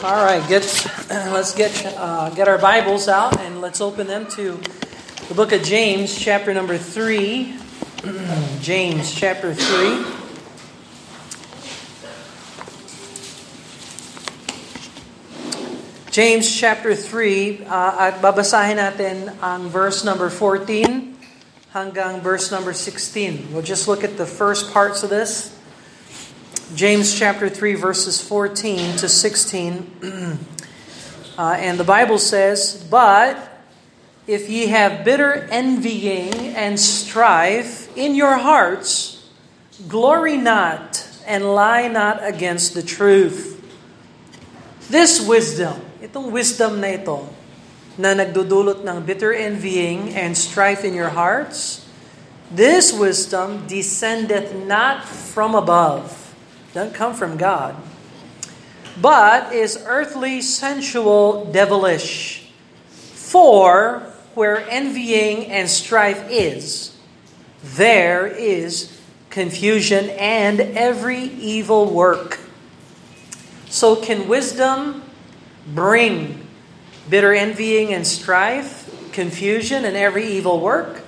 All right, get, let's get uh, get our Bibles out and let's open them to the book of James, chapter number three. James, chapter three. James chapter 3, uh, at babasahin natin ang verse number 14 hanggang verse number 16. We'll just look at the first parts of this. James chapter 3, verses 14 to 16. uh, and the Bible says, But if ye have bitter envying and strife in your hearts, glory not and lie not against the truth. This wisdom, itong wisdom na ito, na nagdudulot ng bitter envying and strife in your hearts, this wisdom descendeth not from above, doesn't come from God, but is earthly, sensual, devilish. For where envying and strife is, there is confusion and every evil work. So, can wisdom bring bitter envying and strife, confusion, and every evil work?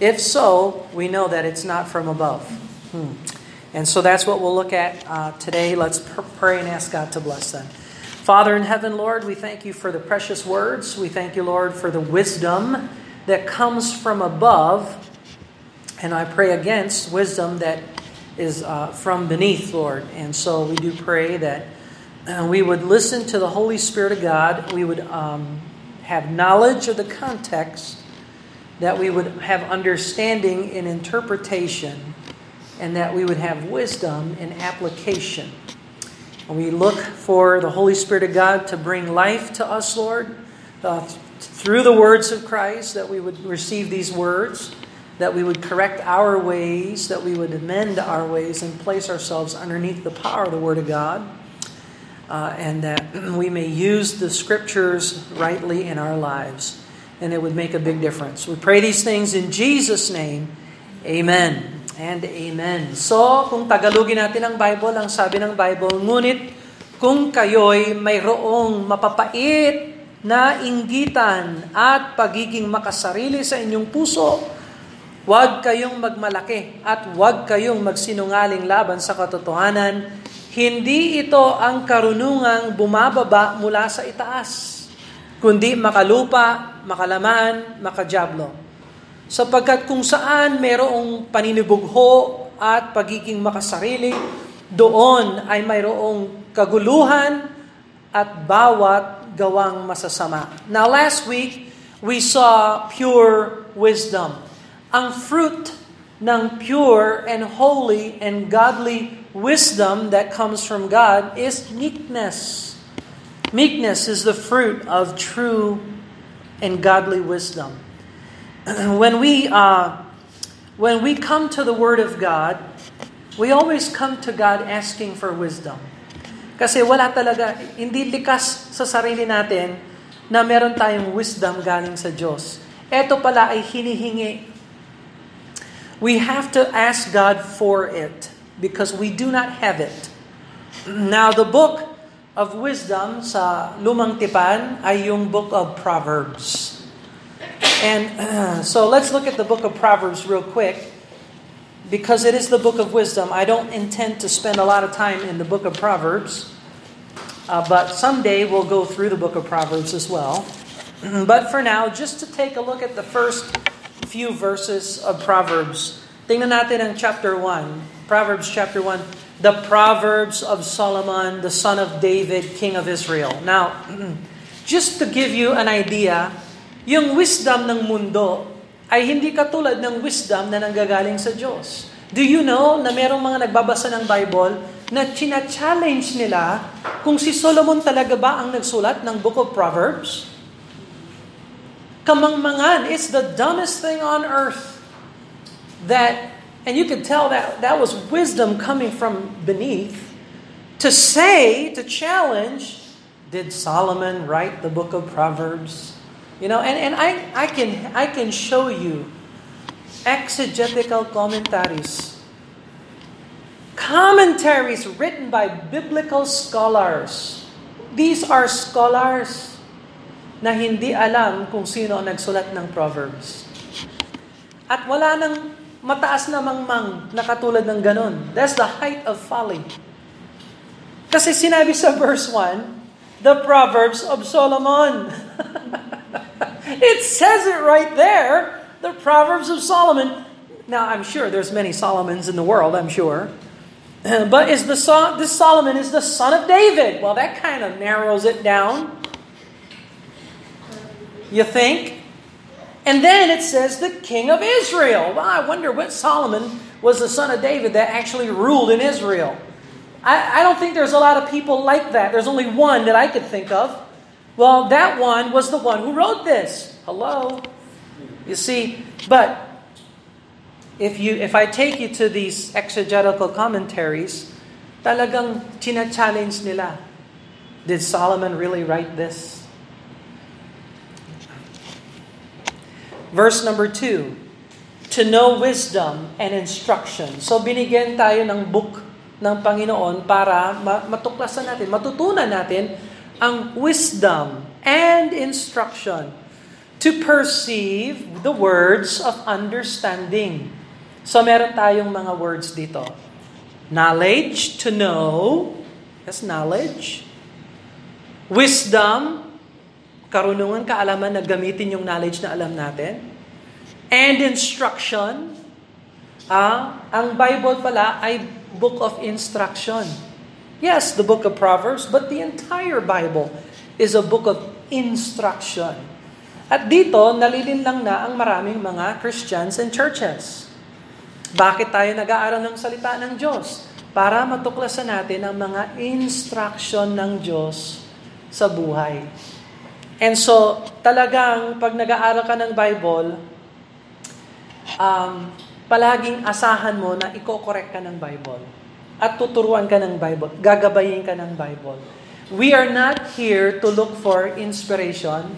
If so, we know that it's not from above. Hmm. And so that's what we'll look at uh, today. Let's pr- pray and ask God to bless them. Father in heaven, Lord, we thank you for the precious words. We thank you, Lord, for the wisdom that comes from above. And I pray against wisdom that is uh, from beneath, Lord. And so we do pray that uh, we would listen to the Holy Spirit of God. We would um, have knowledge of the context, that we would have understanding in interpretation, and that we would have wisdom in application. We look for the Holy Spirit of God to bring life to us, Lord, uh, through the words of Christ, that we would receive these words, that we would correct our ways, that we would amend our ways and place ourselves underneath the power of the Word of God uh, and that we may use the scriptures rightly in our lives. And it would make a big difference. We pray these things in Jesus' name. Amen and amen. So, kung Tagalogin natin ang Bible, ang sabi ng Bible, ngunit kung kayo'y mayroong mapapait na inggitan at pagiging makasarili sa inyong puso, huwag kayong magmalaki at huwag kayong magsinungaling laban sa katotohanan hindi ito ang karunungang bumababa mula sa itaas, kundi makalupa, makalaman, makajablo. Sapagkat kung saan mayroong paninibugho at pagiging makasarili, doon ay mayroong kaguluhan at bawat gawang masasama. Now last week, we saw pure wisdom. Ang fruit ng pure and holy and godly wisdom that comes from God is meekness. Meekness is the fruit of true and godly wisdom. when we uh, when we come to the Word of God, we always come to God asking for wisdom. Kasi wala talaga, hindi likas sa sarili natin na meron tayong wisdom galing sa Diyos. Ito pala ay hinihingi. We have to ask God for it because we do not have it. Now, the book of wisdom sa Lumang Tipan ay yung book of Proverbs. And uh, so let's look at the book of Proverbs real quick. Because it is the book of wisdom, I don't intend to spend a lot of time in the book of Proverbs. Uh, but someday we'll go through the book of Proverbs as well. but for now, just to take a look at the first few verses of Proverbs. Tingnan natin ang chapter 1. Proverbs chapter 1, the Proverbs of Solomon, the son of David, king of Israel. Now, just to give you an idea, yung wisdom ng mundo ay hindi katulad ng wisdom na nanggagaling sa Diyos. Do you know na merong mga nagbabasa ng Bible na china-challenge nila kung si Solomon talaga ba ang nagsulat ng Book of Proverbs? Kamangmangan, it's the dumbest thing on earth that And you could tell that that was wisdom coming from beneath to say, to challenge, did Solomon write the book of Proverbs? You know, and, and I, I, can, I can show you exegetical commentaries, commentaries written by biblical scholars These are scholars na hindi alam kung sino ang nagsulat ng Proverbs. At wala nang mataas na mangmang na katulad ng ganon. That's the height of folly. Kasi sinabi sa verse 1, the Proverbs of Solomon. it says it right there, the Proverbs of Solomon. Now, I'm sure there's many Solomons in the world, I'm sure. But is the this Solomon is the son of David. Well, that kind of narrows it down. You think? And then it says the king of Israel. Well, I wonder what Solomon was the son of David that actually ruled in Israel. I, I, don't think there's a lot of people like that. There's only one that I could think of. Well, that one was the one who wrote this. Hello? You see, but if you if I take you to these exegetical commentaries, talagang china-challenge nila. Did Solomon really write this? Verse number 2, to know wisdom and instruction. So binigyan tayo ng book ng Panginoon para matuklasan natin, matutunan natin ang wisdom and instruction to perceive the words of understanding. So meron tayong mga words dito. Knowledge, to know. That's knowledge. Wisdom, karunungan, kaalaman na gamitin yung knowledge na alam natin. And instruction. Ah, ang Bible pala ay book of instruction. Yes, the book of Proverbs, but the entire Bible is a book of instruction. At dito, nalilinlang na ang maraming mga Christians and churches. Bakit tayo nag-aaral ng salita ng Diyos? Para matuklasan natin ang mga instruction ng Diyos sa buhay. And so, talagang pag nag-aaral ka ng Bible, um, palaging asahan mo na iko-correct ka ng Bible. At tuturuan ka ng Bible. Gagabayin ka ng Bible. We are not here to look for inspiration.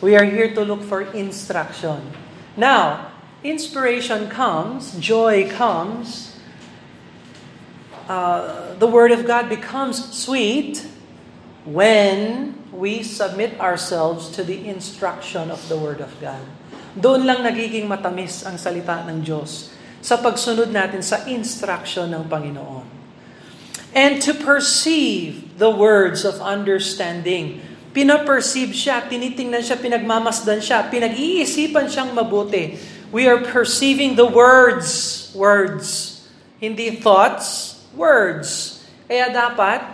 We are here to look for instruction. Now, inspiration comes, joy comes, uh, the Word of God becomes sweet when we submit ourselves to the instruction of the Word of God. Doon lang nagiging matamis ang salita ng Diyos sa pagsunod natin sa instruction ng Panginoon. And to perceive the words of understanding. Pinaperceive siya, tinitingnan siya, pinagmamasdan siya, pinag-iisipan siyang mabuti. We are perceiving the words, words. Hindi thoughts, words. Kaya dapat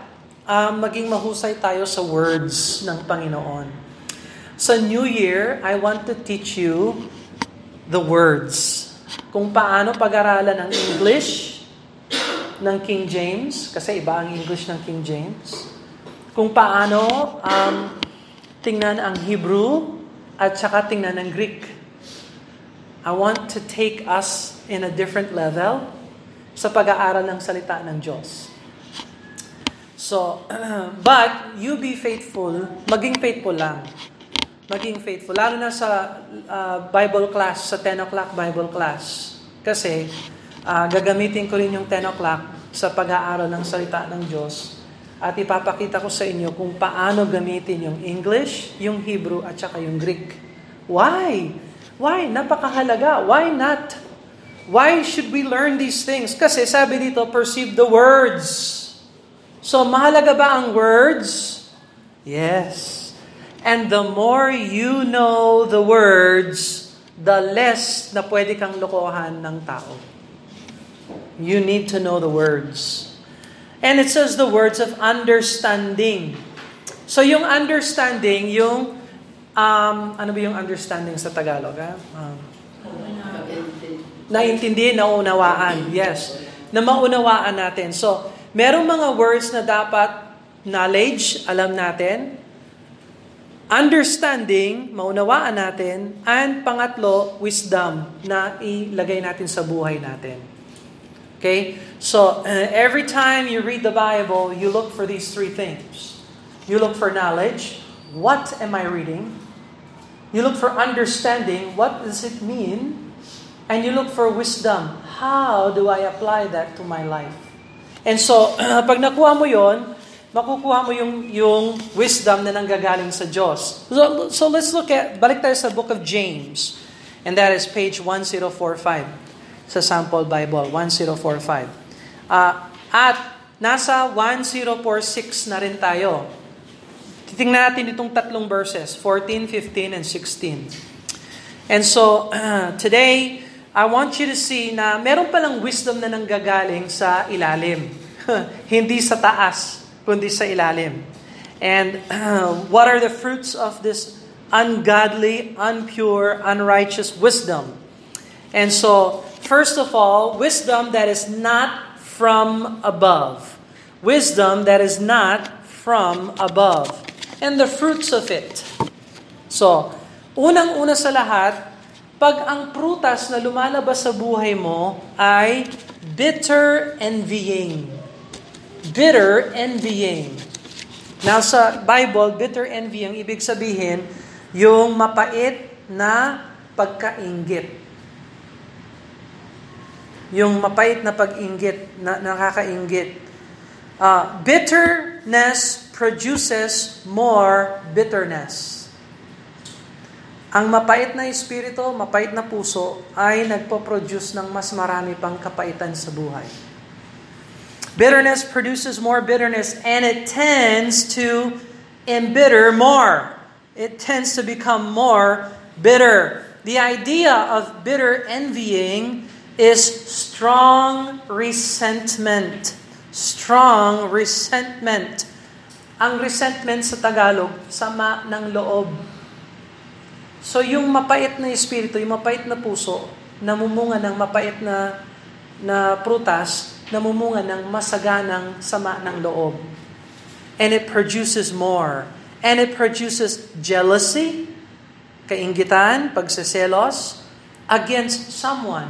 uh, maging mahusay tayo sa words ng Panginoon. Sa New Year, I want to teach you the words. Kung paano pag-aralan ng English ng King James, kasi iba ang English ng King James. Kung paano um, tingnan ang Hebrew at saka tingnan ang Greek. I want to take us in a different level sa pag-aaral ng salita ng Diyos. So, but you be faithful, maging faithful lang. Maging faithful. Lalo na sa uh, Bible class, sa 10 o'clock Bible class. Kasi, uh, gagamitin ko rin yung 10 o'clock sa pag-aaral ng salita ng Diyos. At ipapakita ko sa inyo kung paano gamitin yung English, yung Hebrew, at saka yung Greek. Why? Why? Napakahalaga. Why not? Why should we learn these things? Kasi sabi dito, perceive the words So, mahalaga ba ang words? Yes. And the more you know the words, the less na pwede kang lokohan ng tao. You need to know the words. And it says the words of understanding. So yung understanding, yung, um, ano ba yung understanding sa Tagalog? Ha? Um, naintindihan, naunawaan. Yes. Na maunawaan natin. So, Merong mga words na dapat knowledge, alam natin, understanding, maunawaan natin, and pangatlo, wisdom, na ilagay natin sa buhay natin. Okay? So, uh, every time you read the Bible, you look for these three things. You look for knowledge. What am I reading? You look for understanding. What does it mean? And you look for wisdom. How do I apply that to my life? And so, pag nakuha mo yon, makukuha mo yung, yung wisdom na nanggagaling sa Diyos. So, so let's look at, balik tayo sa book of James. And that is page 1045 sa sample Bible, 1045. Uh, at nasa 1046 na rin tayo. Titingnan natin itong tatlong verses, 14, 15, and 16. And so, uh, today, I want you to see na meron palang wisdom na nanggagaling sa ilalim. Hindi sa taas, kundi sa ilalim. And uh, what are the fruits of this ungodly, unpure, unrighteous wisdom? And so, first of all, wisdom that is not from above. Wisdom that is not from above. And the fruits of it. So, unang-una sa lahat, pag ang prutas na lumalabas sa buhay mo ay bitter envying. Bitter envying. Now sa Bible, bitter envying, ibig sabihin, yung mapait na pagkaingit. Yung mapait na pag-inggit, na nakakaingit. Uh, bitterness produces more bitterness. Ang mapait na espiritu, mapait na puso, ay nagpo-produce ng mas marami pang kapaitan sa buhay. Bitterness produces more bitterness and it tends to embitter more. It tends to become more bitter. The idea of bitter envying is strong resentment. Strong resentment. Ang resentment sa Tagalog, sama ng loob. So yung mapait na espiritu, yung mapait na puso, namumunga ng mapait na na prutas, namumunga ng masaganang sama ng loob. And it produces more. And it produces jealousy, kaingitan, pagseselos, against someone.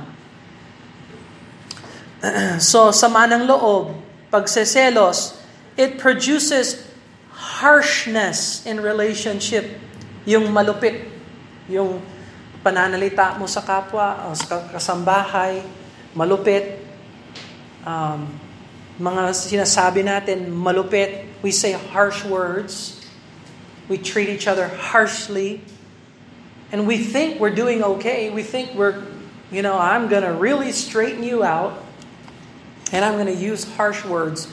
so, sama ng loob, pagseselos, it produces harshness in relationship, yung malupit, yung pananalita mo sa kapwa o sa kasambahay, malupit, um, mga sinasabi natin, malupit, we say harsh words, we treat each other harshly, and we think we're doing okay, we think we're, you know, I'm going to really straighten you out, and I'm going to use harsh words.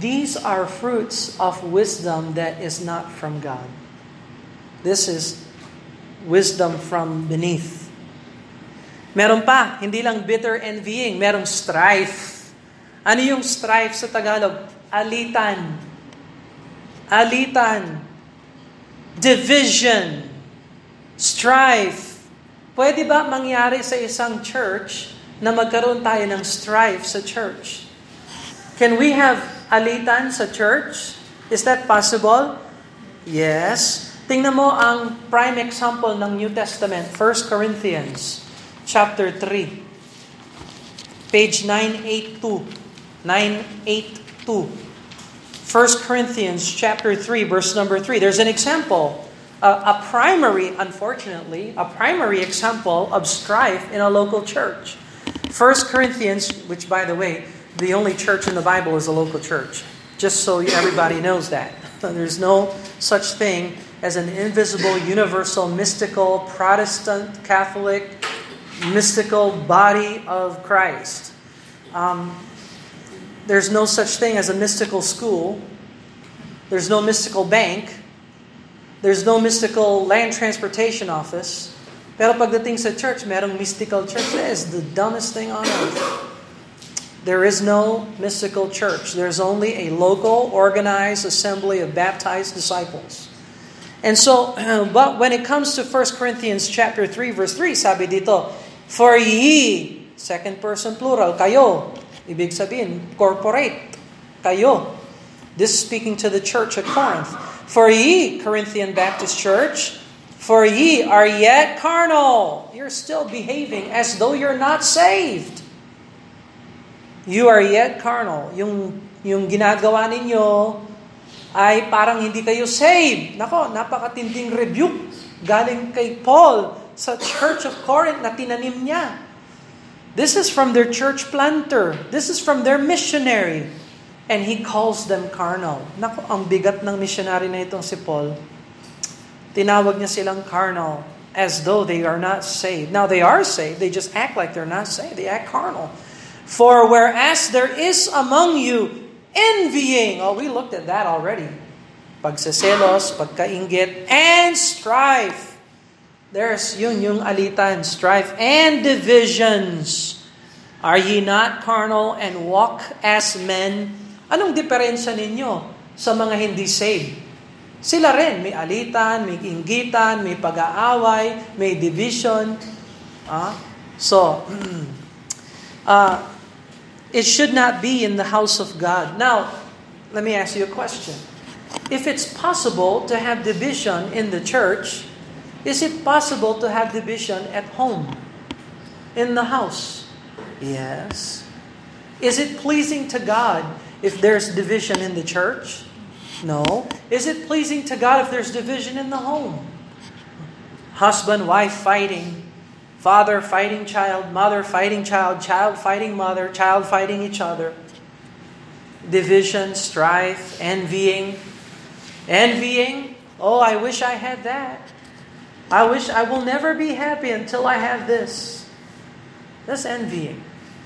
These are fruits of wisdom that is not from God. This is wisdom from beneath. Meron pa, hindi lang bitter envying, merong strife. Ano yung strife sa Tagalog? Alitan. Alitan. Division. Strife. Pwede ba mangyari sa isang church na magkaroon tayo ng strife sa church? Can we have alitan sa church? Is that possible? Yes. Tingnan mo ang prime example ng New Testament, 1 Corinthians chapter 3. Page 982. 982. 1 Corinthians chapter 3 verse number 3. There's an example, a, a primary, unfortunately, a primary example of strife in a local church. 1 Corinthians, which by the way, the only church in the Bible is a local church. Just so everybody knows that. There's no such thing as an invisible, universal, mystical, Protestant, Catholic, mystical body of Christ. Um, there's no such thing as a mystical school. There's no mystical bank. There's no mystical land transportation office. Pero pagdating sa church, merong mystical church. That is the dumbest thing on earth. There is no mystical church. There's only a local, organized assembly of baptized disciples. And so, but when it comes to 1 Corinthians chapter 3, verse 3, sabi dito, For ye, second person plural, kayo, ibig sabihin, corporate, kayo. This is speaking to the church at Corinth. For ye, Corinthian Baptist Church, for ye are yet carnal. You're still behaving as though you're not saved. You are yet carnal. Yung, yung ginagawa ninyo ay parang hindi kayo saved. Nako, napakatinding rebuke galing kay Paul sa Church of Corinth na tinanim niya. This is from their church planter. This is from their missionary. And he calls them carnal. Naku, ang bigat ng missionary na itong si Paul. Tinawag niya silang carnal as though they are not saved. Now they are saved, they just act like they're not saved. They act carnal. For whereas there is among you envying, oh, we looked at that already. Pagseselos, pagkaingit, and strife. There's yun yung alitan, strife, and divisions. Are ye not carnal and walk as men? Anong diferensya ninyo sa mga hindi saved? Sila rin, may alitan, may inggitan, may pag-aaway, may division. Ah? So, uh, it should not be in the house of God. Now, let me ask you a question. If it's possible to have division in the church, is it possible to have division at home, in the house? Yes. Is it pleasing to God if there's division in the church? No. Is it pleasing to God if there's division in the home? Husband, wife fighting, father fighting child, mother fighting child, child fighting mother, child fighting each other. Division, strife, envying. Envying, oh, I wish I had that. I wish I will never be happy until I have this. That's envying,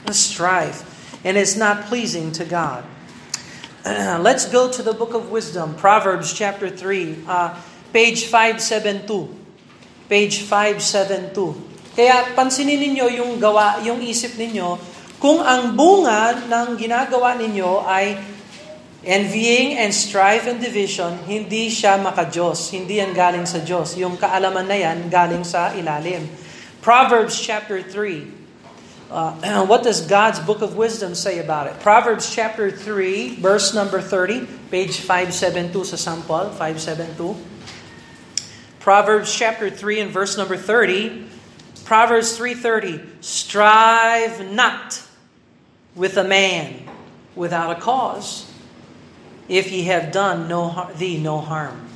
that's strife, and it's not pleasing to God. let's go to the book of wisdom, Proverbs chapter 3, uh, page 572. Page 572. Kaya pansinin ninyo yung gawa, yung isip ninyo, kung ang bunga ng ginagawa ninyo ay envying and strife and division, hindi siya makajos. Hindi yan galing sa Diyos. Yung kaalaman na yan galing sa ilalim. Proverbs chapter 3, uh, what does God's book of wisdom say about it? Proverbs chapter 3, verse number 30, page 572 sa sample, 572. Proverbs chapter 3 and verse number 30. Proverbs 3:30, strive not with a man without a cause, if he have done no har- thee no harm.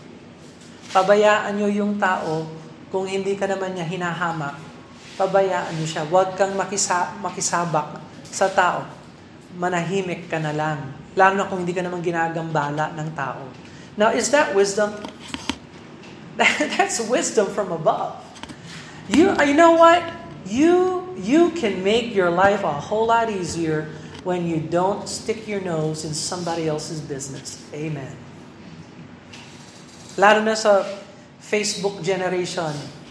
Pabayaan nyo yung tao kung hindi ka naman niya hinahamak pabayaan mo siya. Huwag kang makisa, makisabak sa tao. Manahimik ka na lang. Lalo na kung hindi ka naman ginagambala ng tao. Now, is that wisdom? That's wisdom from above. You, you know what? You, you can make your life a whole lot easier when you don't stick your nose in somebody else's business. Amen. Lalo na sa Facebook generation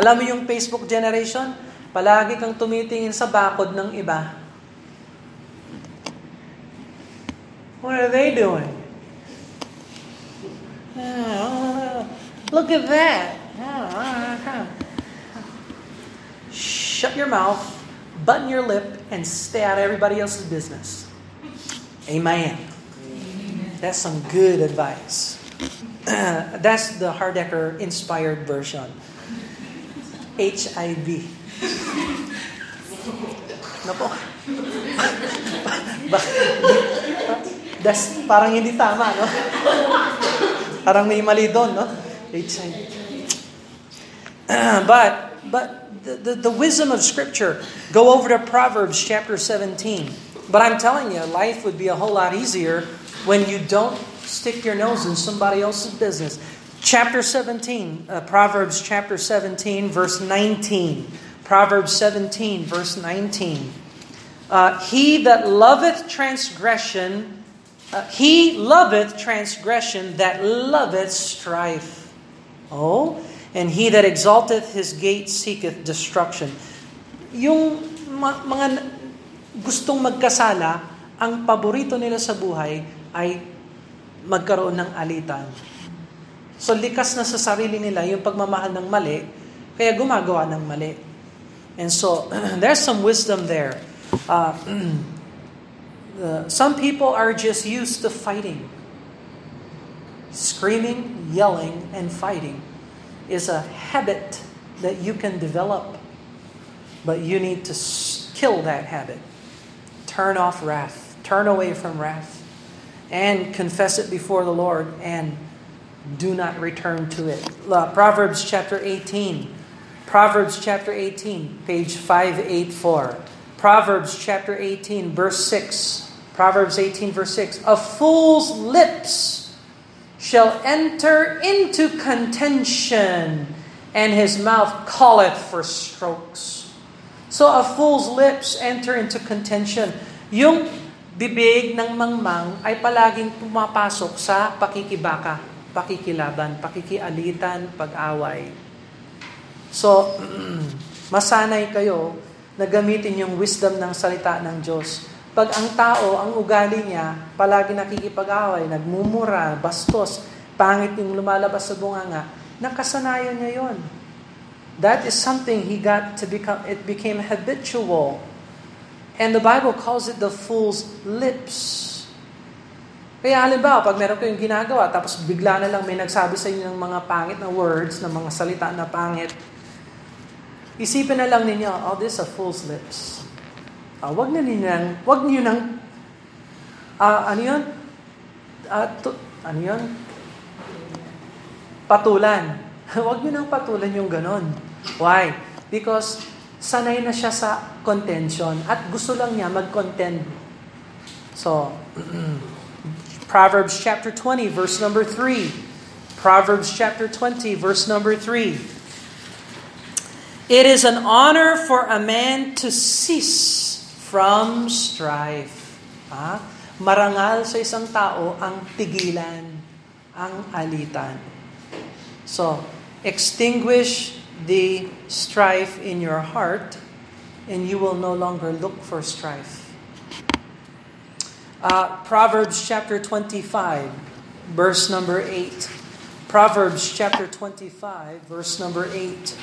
alam mo yung Facebook generation? Palagi kang tumitingin sa bakod ng iba. What are they doing? Uh, look at that. Shut your mouth, button your lip, and stay out of everybody else's business. Amen. That's some good advice. that's the Hardecker inspired version. HIV. Nako. Das, parang hindi tama, no? Parang may mali doon, no? HIV. but, but the, the, the wisdom of Scripture, go over to Proverbs chapter 17. But I'm telling you, life would be a whole lot easier when you don't stick your nose in somebody else's business. Chapter 17, uh, Proverbs chapter 17, verse 19. Proverbs 17, verse 19. Uh, he that loveth transgression, uh, he loveth transgression that loveth strife. Oh, and he that exalteth his gate seeketh destruction. Yung ma- mga gustong magkasala, ang paborito nila sa buhay ay magkaroon ng alitan So likas na sa sarili nila yung pagmamahal ng mali, kaya gumagawa ng mali. And so there's some wisdom there. Uh, uh, some people are just used to fighting. Screaming, yelling, and fighting is a habit that you can develop. But you need to kill that habit. Turn off wrath. Turn away from wrath. And confess it before the Lord and do not return to it. Proverbs chapter 18. Proverbs chapter 18, page 584. Proverbs chapter 18, verse 6. Proverbs 18 verse 6, A fool's lips shall enter into contention, and his mouth calleth for strokes. So a fool's lips enter into contention. Yung bibig ng mangmang ay palaging pumapasok sa pakikibaka, pakikilaban, pakikialitan, pag-away. So, masanay kayo na gamitin yung wisdom ng salita ng Diyos. Pag ang tao, ang ugali niya, palagi nakikipag-away, nagmumura, bastos, pangit yung lumalabas sa bunganga, nakasanayan niya yon. That is something he got to become, it became habitual. And the Bible calls it the fool's lips. Kaya halimbawa, pag meron kayong ginagawa, tapos bigla na lang may nagsabi sa inyo ng mga pangit na words, ng mga salita na pangit, isipin na lang ninyo, oh, this is a fool's lips. Uh, wag na ninyo nang, wag niyo nang, uh, ano yun? Uh, to, ano yun? Patulan. wag niyo nang patulan yung ganon. Why? Because sanay na siya sa contention at gusto lang niya mag-contend. So, Proverbs chapter 20, verse number 3. Proverbs chapter 20, verse number 3. It is an honor for a man to cease from strife. Ha? Marangal sa isang tao ang tigilan, ang alitan. So, extinguish the strife in your heart and you will no longer look for strife. Uh, Proverbs chapter 25, verse number 8. Proverbs chapter 25, verse number 8.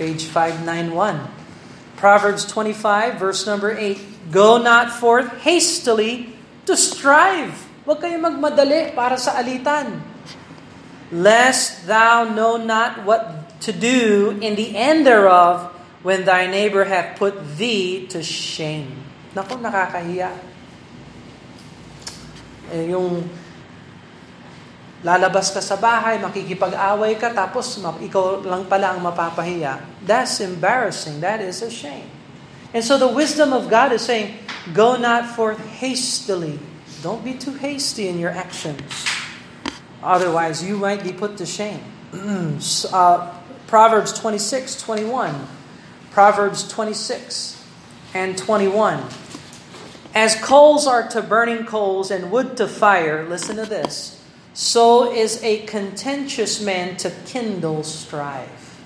Page 591. Proverbs 25, verse number 8. Go not forth hastily to strive. Huwag kayo magmadali para sa alitan. Lest thou know not what to do in the end thereof when thy neighbor hath put thee to shame. Naku, nakakahiya. Eh, yung Lalabas ka sa bahay, makikipag-away ka, tapos ikaw lang pala ang mapapahiya. That's embarrassing. That is a shame. And so the wisdom of God is saying, go not forth hastily. Don't be too hasty in your actions. Otherwise, you might be put to shame. uh, Proverbs 26, 21. Proverbs 26 and 21. As coals are to burning coals and wood to fire, listen to this so is a contentious man to kindle strife.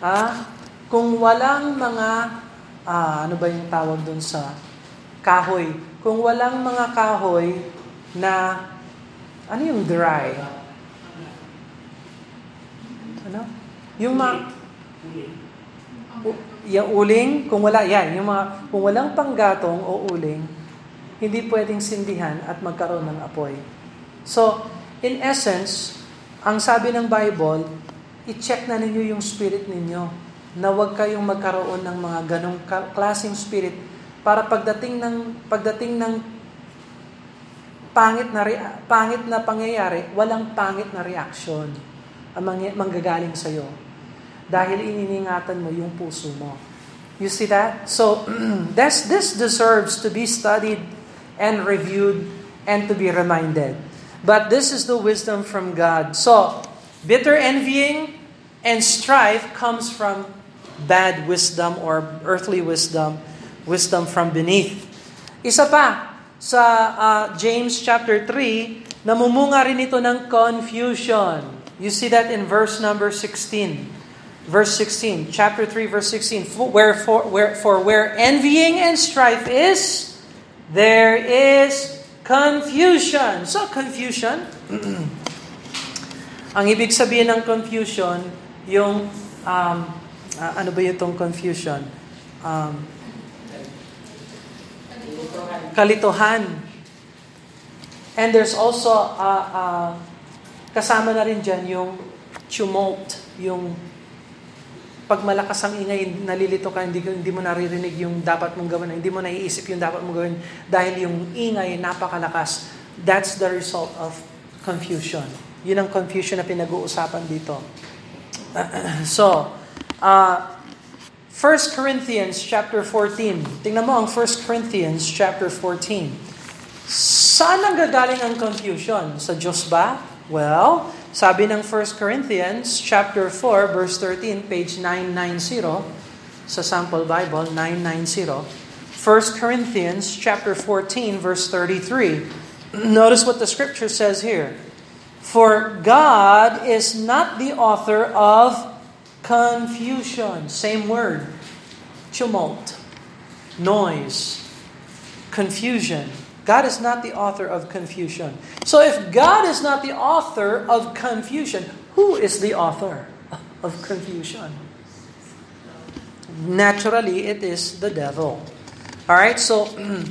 Ah, kung walang mga, ah, ano ba yung tawag doon sa kahoy? Kung walang mga kahoy na, ano yung dry? Ano? Yung mga, yung uling, kung wala, yan, yung mga, kung walang panggatong o uling, hindi pwedeng sindihan at magkaroon ng apoy. So, in essence, ang sabi ng Bible, i-check na ninyo yung spirit ninyo na huwag kayong magkaroon ng mga ganong klaseng spirit para pagdating ng pagdating ng pangit na pangit na pangyayari, walang pangit na reaction ang manggagaling sa iyo. Dahil ininingatan mo yung puso mo. You see that? So, this, this deserves to be studied and reviewed and to be reminded. But this is the wisdom from God. So, bitter envying and strife comes from bad wisdom or earthly wisdom, wisdom from beneath. Isa pa, sa uh, James chapter 3, namumunga rin ito ng confusion. You see that in verse number 16. Verse 16, chapter 3, verse 16. Wherefore, where, for where envying and strife is, there is Confusion. So, confusion. Ang ibig sabihin ng confusion, yung, um, uh, ano ba yung confusion? Um, kalituhan. And there's also, uh, uh, kasama na rin dyan yung tumult, yung pag malakas ang ingay, nalilito ka, hindi, hindi mo naririnig yung dapat mong gawin, hindi mo naiisip yung dapat mong gawin dahil yung ingay napakalakas. That's the result of confusion. Yun ang confusion na pinag-uusapan dito. so, uh, 1 Corinthians chapter 14. Tingnan mo ang 1 Corinthians chapter 14. Saan ang gagaling ang confusion? Sa Diyos ba? Well, sabi ng 1 Corinthians chapter 4 verse 13, page 990 sa sample Bible 990. 1 Corinthians chapter 14 verse 33. Notice what the scripture says here. For God is not the author of Confusion. Same word. Tumult. Noise. Confusion. God is not the author of confusion. So if God is not the author of confusion, who is the author of confusion? Naturally, it is the devil. All right, so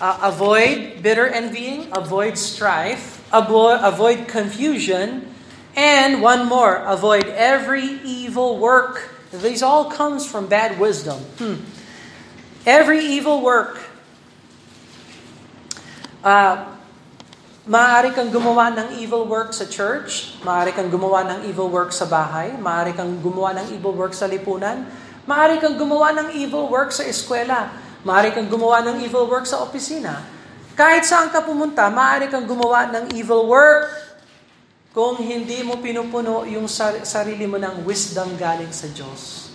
uh, avoid bitter envying, avoid strife, avoid, avoid confusion, and one more, avoid every evil work. These all comes from bad wisdom. Hmm. Every evil work. Uh, maaari kang gumawa ng evil work sa church, maaari kang gumawa ng evil work sa bahay, maaari kang gumawa ng evil work sa lipunan, maaari kang gumawa ng evil work sa eskwela, maaari kang gumawa ng evil work sa opisina. Kahit saan ka pumunta, maaari kang gumawa ng evil work kung hindi mo pinupuno yung sarili mo ng wisdom galing sa Diyos.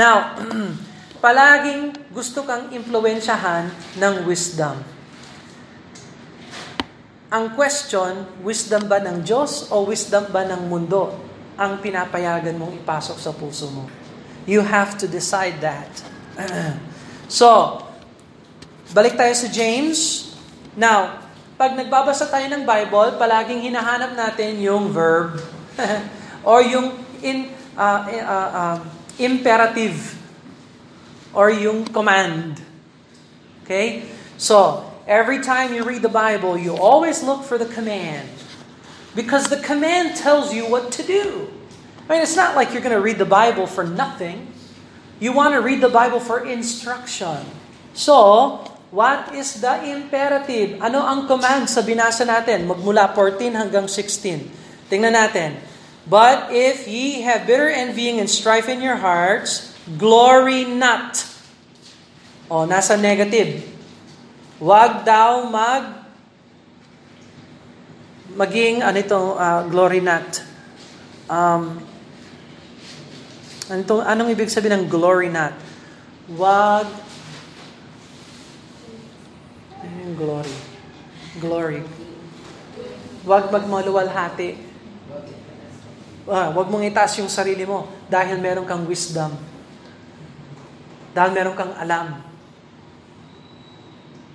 Now, palaging gusto kang impluensyahan ng wisdom. Ang question, wisdom ba ng Diyos o wisdom ba ng mundo ang pinapayagan mong ipasok sa puso mo? You have to decide that. so, balik tayo sa James. Now, pag nagbabasa tayo ng Bible, palaging hinahanap natin yung verb or yung in, uh, uh, uh, imperative or yung command. Okay? So, every time you read the Bible, you always look for the command. Because the command tells you what to do. I mean, it's not like you're going to read the Bible for nothing. You want to read the Bible for instruction. So, What is the imperative? Ano ang command sa binasa natin? Magmula 14 hanggang 16. Tingnan natin. But if ye have bitter envying and strife in your hearts, glory not. O, nasa negative. Wag daw mag maging ano ito, uh, glory not. Um, ano anong ibig sabihin ng glory not? Wag yung glory. Glory. Huwag magmaluwalhati. Ah, huwag mong itaas yung sarili mo dahil meron kang wisdom. Dahil meron kang alam.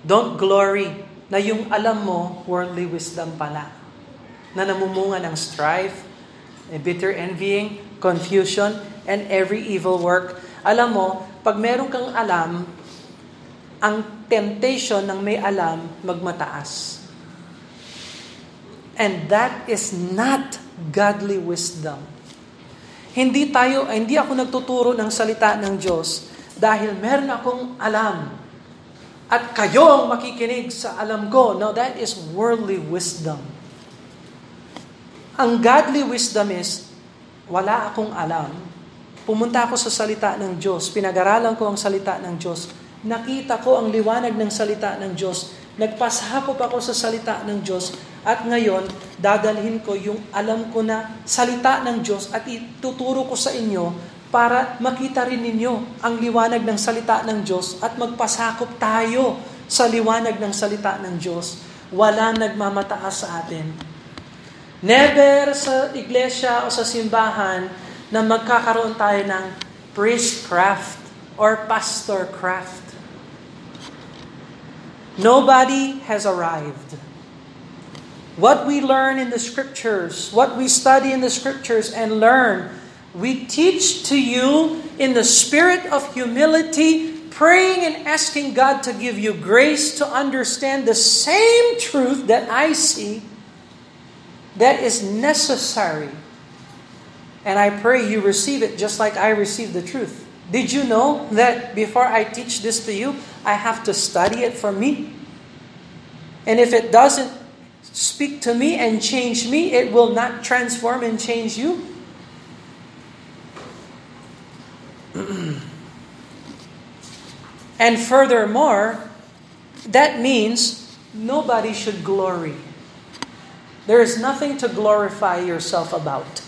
Don't glory na yung alam mo, worldly wisdom pala. Na namumunga ng strife, bitter envying, confusion, and every evil work. Alam mo, pag meron kang alam, ang temptation ng may alam magmataas. And that is not godly wisdom. Hindi tayo, hindi ako nagtuturo ng salita ng Diyos dahil meron akong alam. At kayo ang makikinig sa alam ko. No, that is worldly wisdom. Ang godly wisdom is, wala akong alam. Pumunta ako sa salita ng Diyos. Pinag-aralan ko ang salita ng Diyos nakita ko ang liwanag ng salita ng Diyos, nagpasakop ako sa salita ng Diyos, at ngayon, dadalhin ko yung alam ko na salita ng Diyos at ituturo ko sa inyo para makita rin ninyo ang liwanag ng salita ng Diyos at magpasakop tayo sa liwanag ng salita ng Diyos. Wala nagmamataas sa atin. Never sa iglesia o sa simbahan na magkakaroon tayo ng priestcraft or pastorcraft. Nobody has arrived. What we learn in the scriptures, what we study in the scriptures and learn, we teach to you in the spirit of humility, praying and asking God to give you grace to understand the same truth that I see that is necessary. And I pray you receive it just like I received the truth. Did you know that before I teach this to you, I have to study it for me? And if it doesn't speak to me and change me, it will not transform and change you. And furthermore, that means nobody should glory. There is nothing to glorify yourself about.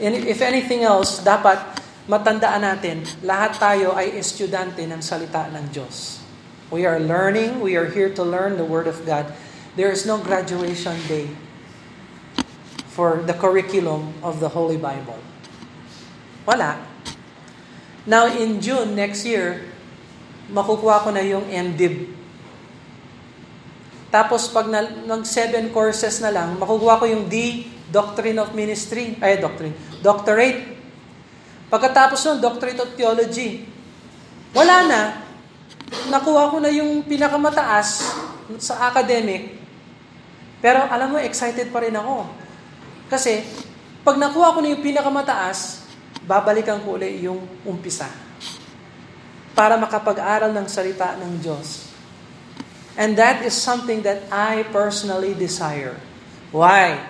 And if anything else, dapat matandaan natin, lahat tayo ay estudyante ng salita ng Diyos. We are learning, we are here to learn the Word of God. There is no graduation day for the curriculum of the Holy Bible. Wala. Now, in June next year, makukuha ko na yung MDiv. Tapos pag na, nag seven courses na lang, makukuha ko yung D, Doctrine of Ministry, ay doctrine, doctorate. Pagkatapos nun, Doctorate of Theology. Wala na. Nakuha ko na yung pinakamataas sa academic. Pero alam mo, excited pa rin ako. Kasi, pag nakuha ko na yung pinakamataas, babalikan ko ulit yung umpisa. Para makapag-aral ng salita ng Diyos. And that is something that I personally desire. Why?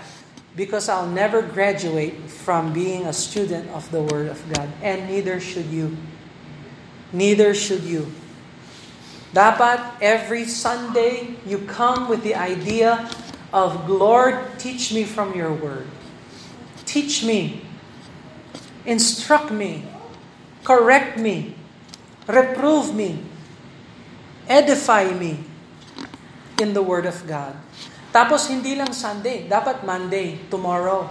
Because I'll never graduate from being a student of the Word of God. And neither should you. Neither should you. Dapat every Sunday you come with the idea of, Lord, teach me from your Word. Teach me. Instruct me. Correct me. Reprove me. Edify me in the Word of God. Tapos hindi lang Sunday, dapat Monday, tomorrow.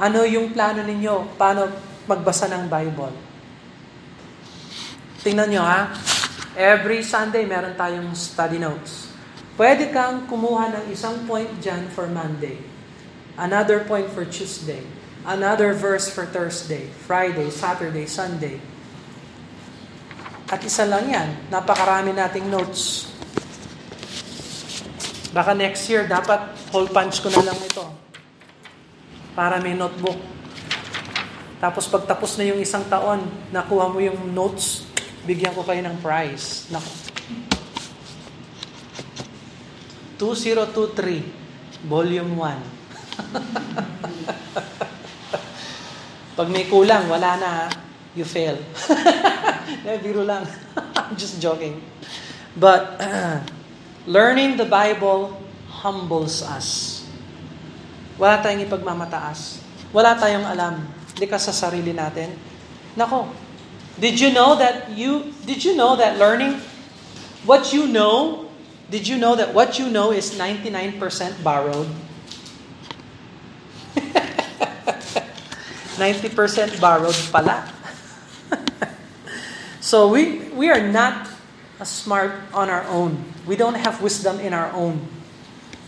Ano yung plano ninyo? Paano magbasa ng Bible? Tingnan nyo ha. Every Sunday, meron tayong study notes. Pwede kang kumuha ng isang point dyan for Monday. Another point for Tuesday. Another verse for Thursday, Friday, Saturday, Sunday. At isa lang yan. Napakarami nating notes. Baka next year, dapat whole punch ko na lang ito. Para may notebook. Tapos pagtapos na yung isang taon, nakuha mo yung notes, bigyan ko kayo ng prize. Nako. 2023, Volume 1. Pag may kulang, wala na ha. You fail. biro lang. I'm just joking. But, Learning the Bible humbles us. Wala tayong ipagmamataas. Wala tayong alam. Ka sa sarili natin. Nako, did you know that you, did you know that learning what you know, did you know that what you know is 99% borrowed? 90% borrowed pala. so we we are not smart on our own. We don't have wisdom in our own.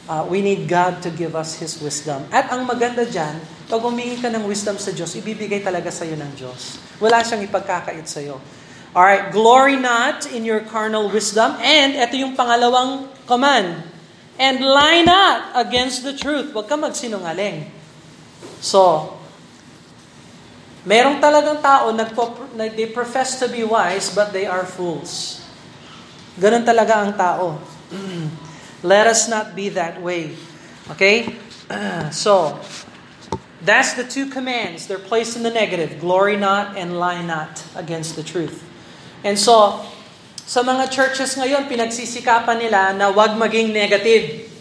Uh, we need God to give us His wisdom. At ang maganda dyan, pag humingi ka ng wisdom sa Diyos, ibibigay talaga sa iyo ng Diyos. Wala siyang ipagkakait sa iyo. Alright, glory not in your carnal wisdom. And ito yung pangalawang command. And lie not against the truth. Huwag ka magsinungaling. So, merong talagang tao, nagpo, they profess to be wise, but they are fools. Ganun talaga ang tao. Let us not be that way. Okay? so, that's the two commands. They're placed in the negative. Glory not and lie not against the truth. And so, sa mga churches ngayon, pinagsisikapan nila na wag maging negative.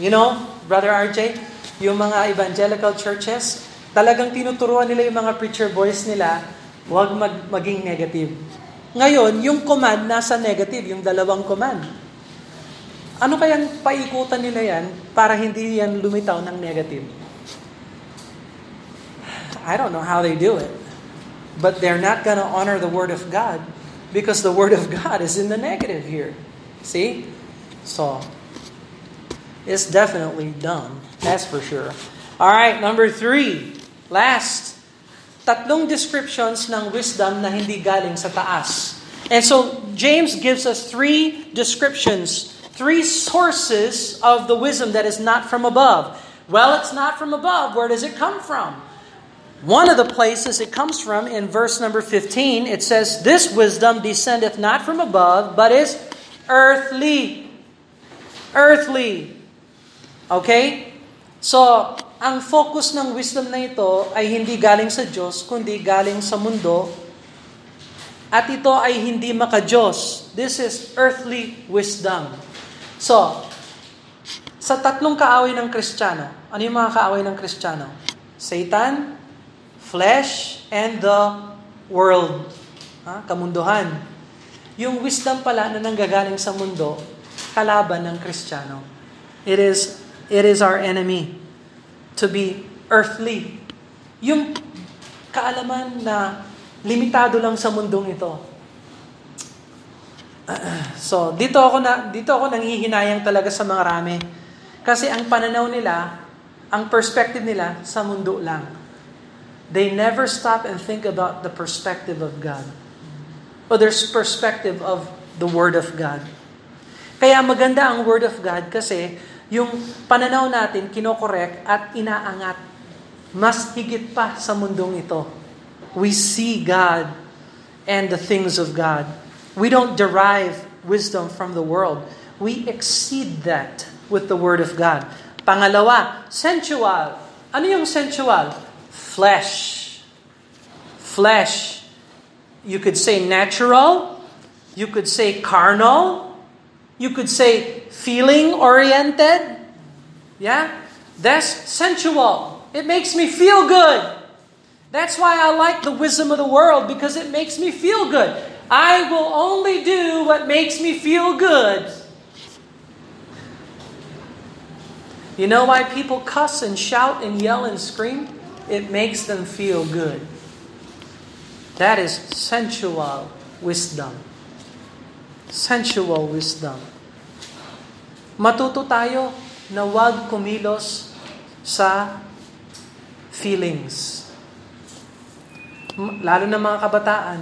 You know, Brother RJ, yung mga evangelical churches, talagang tinuturuan nila yung mga preacher boys nila, wag mag, maging negative. Ngayon, yung command nasa negative, yung dalawang command. Ano kayang paikutan nila yan para hindi yan lumitaw ng negative? I don't know how they do it. But they're not to honor the Word of God because the Word of God is in the negative here. See? So, it's definitely done. That's for sure. All right, number three. Last tatlong descriptions ng wisdom na hindi galing sa taas. And so James gives us three descriptions, three sources of the wisdom that is not from above. Well, it's not from above. Where does it come from? One of the places it comes from in verse number 15, it says, This wisdom descendeth not from above, but is earthly. Earthly. Okay? So, ang focus ng wisdom na ito ay hindi galing sa Diyos, kundi galing sa mundo At ito ay hindi makajos. This is earthly wisdom. So, sa tatlong kaaway ng Kristiyano, ano yung mga kaaway ng Kristiyano? Satan, flesh, and the world. Ha? Kamunduhan. Yung wisdom pala na nanggagaling sa mundo, kalaban ng Kristiyano. It is, it is our enemy to be earthly. Yung kaalaman na limitado lang sa mundong ito. So, dito ako na dito ako nanghihinayang talaga sa mga rami. Kasi ang pananaw nila, ang perspective nila sa mundo lang. They never stop and think about the perspective of God. O their perspective of the Word of God. Kaya maganda ang Word of God kasi yung pananaw natin kinokorek at inaangat mas higit pa sa mundong ito. We see God and the things of God. We don't derive wisdom from the world. We exceed that with the Word of God. Pangalawa, sensual. Ano yung sensual? Flesh. Flesh. You could say natural. You could say carnal. You could say feeling-oriented. Yeah? That's sensual. It makes me feel good. That's why I like the wisdom of the world because it makes me feel good. I will only do what makes me feel good. You know why people cuss and shout and yell and scream? It makes them feel good. That is sensual wisdom. Sensual wisdom. Matuto tayo na wag kumilos sa feelings. Lalo na mga kabataan,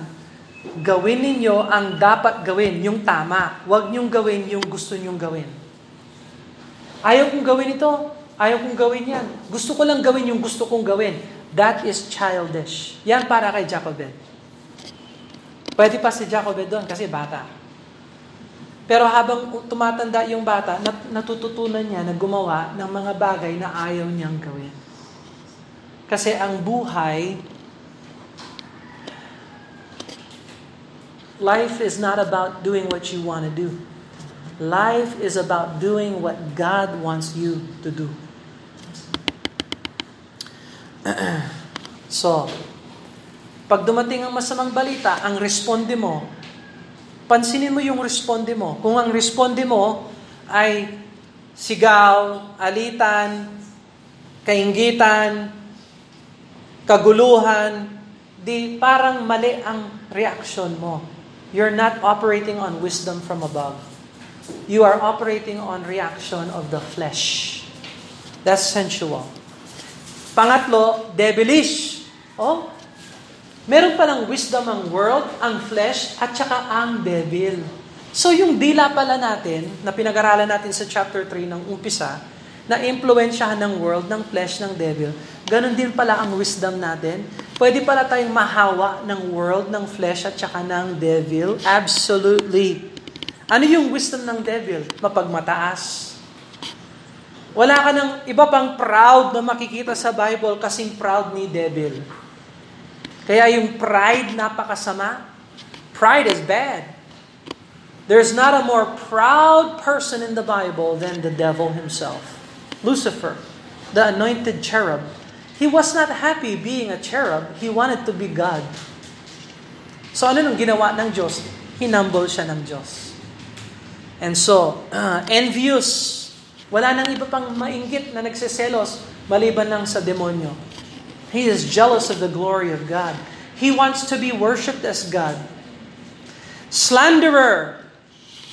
gawin ninyo ang dapat gawin, yung tama. Huwag niyong gawin yung gusto niyong gawin. Ayaw kong gawin ito. Ayaw kong gawin yan. Gusto ko lang gawin yung gusto kong gawin. That is childish. Yan para kay Jacobed. Pwede pa si Jacobed doon kasi bata. Pero habang tumatanda yung bata, natututunan niya na gumawa ng mga bagay na ayaw niyang gawin. Kasi ang buhay, life is not about doing what you want to do. Life is about doing what God wants you to do. so, pag dumating ang masamang balita, ang responde mo, pansinin mo yung responde mo. Kung ang responde mo ay sigaw, alitan, kaingitan, kaguluhan, di parang mali ang reaction mo. You're not operating on wisdom from above. You are operating on reaction of the flesh. That's sensual. Pangatlo, devilish. Oh, meron palang wisdom ang world, ang flesh, at saka ang devil. So yung dila pala natin, na pinag-aralan natin sa chapter 3 ng umpisa, na impluensyahan ng world, ng flesh, ng devil, ganun din pala ang wisdom natin. Pwede pala tayong mahawa ng world, ng flesh, at saka ng devil. Absolutely. Ano yung wisdom ng devil? Mapagmataas. Wala ka ng iba pang proud na makikita sa Bible kasing proud ni devil. Kaya yung pride napakasama. Pride is bad. There's not a more proud person in the Bible than the devil himself. Lucifer, the anointed cherub. He was not happy being a cherub. He wanted to be God. So ano nung ginawa ng Diyos? Hinumble siya ng Diyos. And so, uh, envious. Wala nang iba pang mainggit na nagseselos maliban lang sa demonyo. He is jealous of the glory of God. He wants to be worshipped as God. Slanderer.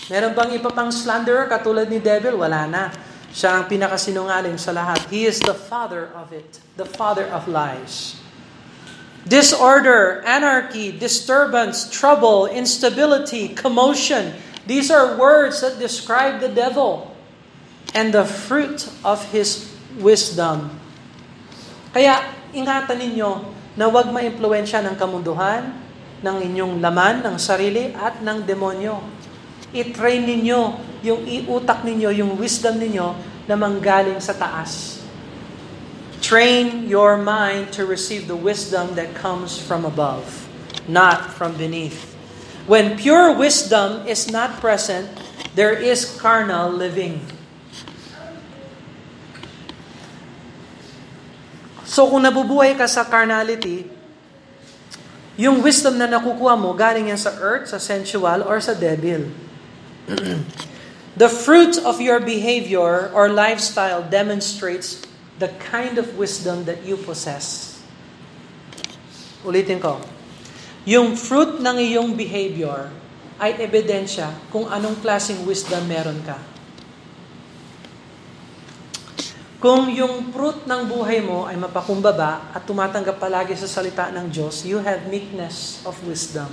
Meron bang iba pang slanderer katulad ni devil? Wala na. Siya ang pinakasinungaling sa lahat. He is the father of it. The father of lies. Disorder, anarchy, disturbance, trouble, instability, commotion, These are words that describe the devil and the fruit of his wisdom. Kaya ingatan ninyo na huwag ma-impluensya ng kamunduhan, ng inyong laman, ng sarili, at ng demonyo. I-train ninyo yung iutak ninyo, yung wisdom ninyo na manggaling sa taas. Train your mind to receive the wisdom that comes from above, not from beneath. When pure wisdom is not present, there is carnal living. So kung nabubuhay ka sa carnality, yung wisdom na nakukuha mo, galing yan sa earth, sa sensual, or sa devil. the fruit of your behavior or lifestyle demonstrates the kind of wisdom that you possess. Ulitin ko. Yung fruit ng iyong behavior ay ebidensya kung anong klaseng wisdom meron ka. Kung yung fruit ng buhay mo ay mapakumbaba at tumatanggap palagi sa salita ng Diyos, you have meekness of wisdom.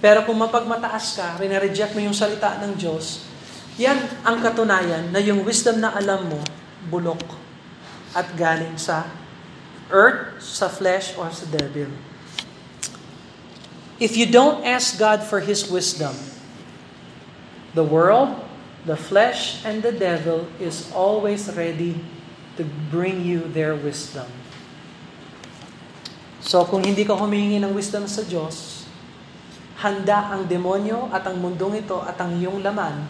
Pero kung mapagmataas ka, rinareject mo yung salita ng Diyos, yan ang katunayan na yung wisdom na alam mo, bulok at galing sa earth, sa flesh, or sa devil. If you don't ask God for His wisdom, the world, the flesh and the devil is always ready to bring you their wisdom. So kung hindi ka humingi ng wisdom sa Diyos, handa ang demonyo at ang mundong ito at ang iyong laman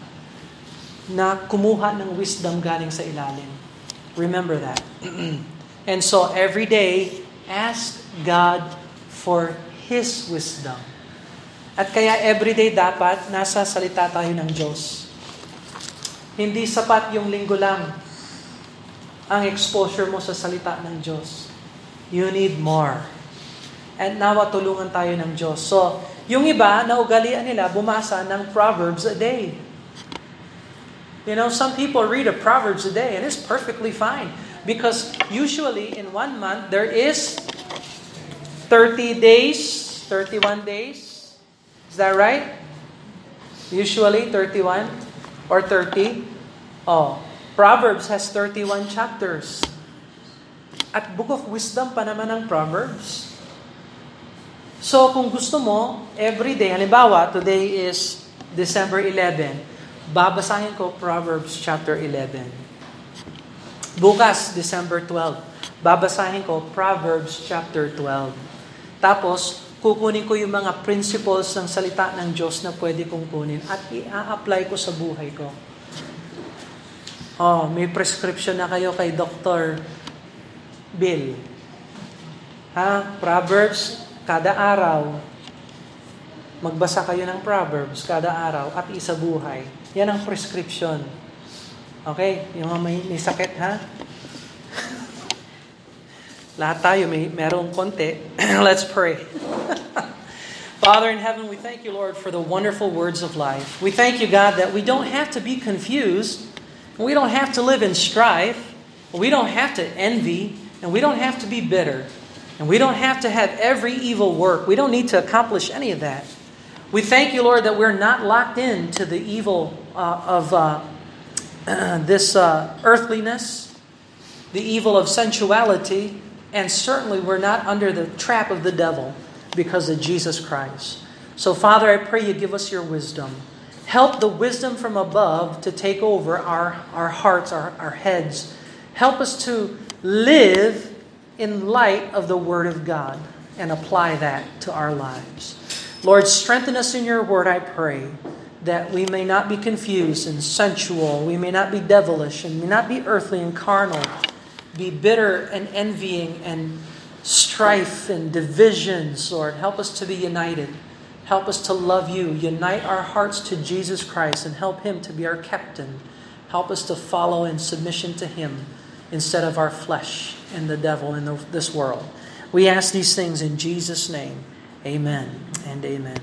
na kumuha ng wisdom galing sa ilalim. Remember that. and so every day, ask God for His wisdom. At kaya everyday dapat nasa salita tayo ng Diyos. Hindi sapat yung linggo lang ang exposure mo sa salita ng Diyos. You need more. And nawa tulungan tayo ng Diyos. So, yung iba, naugalian nila, bumasa ng Proverbs a day. You know, some people read a Proverbs a day and it's perfectly fine. Because usually in one month, there is 30 days, 31 days. Is that right? Usually 31 or 30. Oh, Proverbs has 31 chapters. At Book of Wisdom pa naman ang Proverbs. So kung gusto mo, every day, halimbawa, today is December 11, babasahin ko Proverbs chapter 11. Bukas, December 12, babasahin ko Proverbs chapter 12. Tapos, kukunin ko yung mga principles ng salita ng Diyos na pwede kong kunin at i-apply ko sa buhay ko. Oh, may prescription na kayo kay Dr. Bill. Ha? Proverbs, kada araw, magbasa kayo ng Proverbs kada araw at isa buhay. Yan ang prescription. Okay? Yung may, may sakit, ha? Lahat tayo may merong konti. Let's pray. Father in heaven, we thank you, Lord, for the wonderful words of life. We thank you, God, that we don't have to be confused. We don't have to live in strife. We don't have to envy. And we don't have to be bitter. And we don't have to have every evil work. We don't need to accomplish any of that. We thank you, Lord, that we're not locked into the evil uh, of uh, this uh, earthliness, the evil of sensuality, and certainly we're not under the trap of the devil because of Jesus Christ. So, Father, I pray you give us your wisdom. Help the wisdom from above to take over our, our hearts, our, our heads. Help us to live in light of the Word of God and apply that to our lives. Lord, strengthen us in your Word, I pray, that we may not be confused and sensual, we may not be devilish, and may not be earthly and carnal, be bitter and envying and strife and divisions, Lord. Help us to be united. Help us to love you. Unite our hearts to Jesus Christ and help Him to be our captain. Help us to follow in submission to Him instead of our flesh and the devil in the, this world. We ask these things in Jesus' name. Amen and amen.